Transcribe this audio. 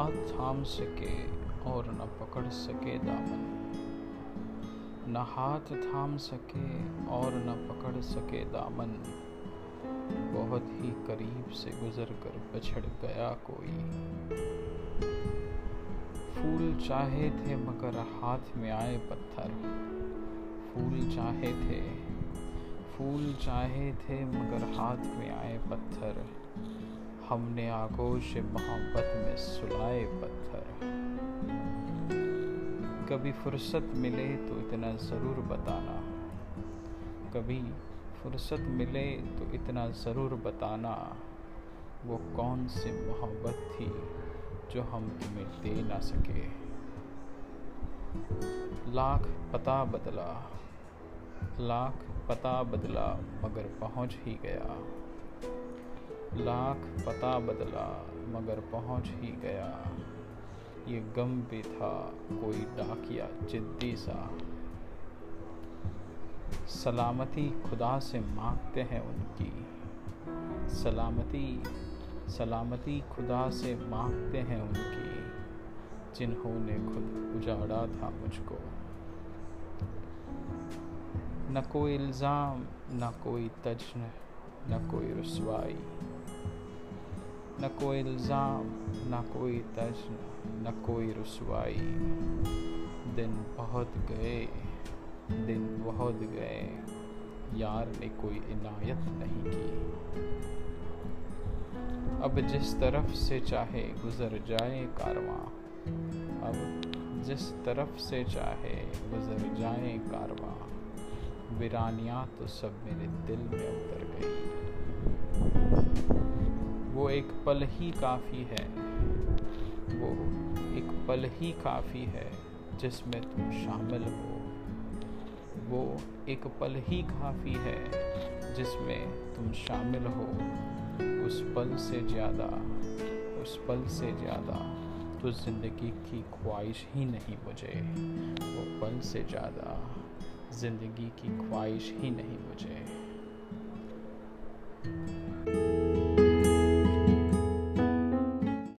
थाम सके और न पकड़ सके दामन। न हाथ थाम सके और न पकड़ सके दामन। बहुत ही करीब से गुजर कर बछड़ गया कोई। फूल चाहे थे मगर हाथ में आए पत्थर। फूल चाहे थे, फूल चाहे थे मगर हाथ में आए पत्थर। हमने आगोश मोहब्बत में सुलाए पत्थर। कभी फुर्सत मिले तो इतना ज़रूर बताना। कभी फुर्सत मिले तो इतना ज़रूर बताना, वो कौन सी मोहब्बत थी जो हम तुम्हें दे ना सके। लाख पता बदला, लाख पता बदला मगर पहुँच ही गया। लाख पता बदला, मगर पहुँच ही गया। ये गम भी था, कोई डाकिया जिद्दी सा। सलामती खुदा से मांगते हैं उनकी। सलामती सलामती खुदा से मांगते हैं उनकी, जिन्होंने खुद उजाड़ा था मुझको। न कोई इल्ज़ाम, न कोई तजन, न कोई रसवाई। न कोई इल्ज़ाम न कोई तजन न कोई रसवाई दिन बहुत गए दिन बहुत गए यार ने कोई इनायत नहीं की अब जिस तरफ़ से चाहे गुजर जाए कारवां अब जिस तरफ़ से चाहे गुजर जाए कारवां वीरानियाँ तो सब मेरे दिल में उतर गई वो एक पल ही काफ़ी है। वो एक पल ही काफ़ी है जिसमें तुम शामिल हो। वो एक पल ही काफ़ी है जिसमें तुम शामिल हो। उस पल से ज़्यादा, उस पल से ज़्यादा तो ज़िंदगी की ख्वाहिश ही नहीं मुझे। वो पल से ज़्यादा, ज़िंदगी की ख्वाहिश ही नहीं मुझे।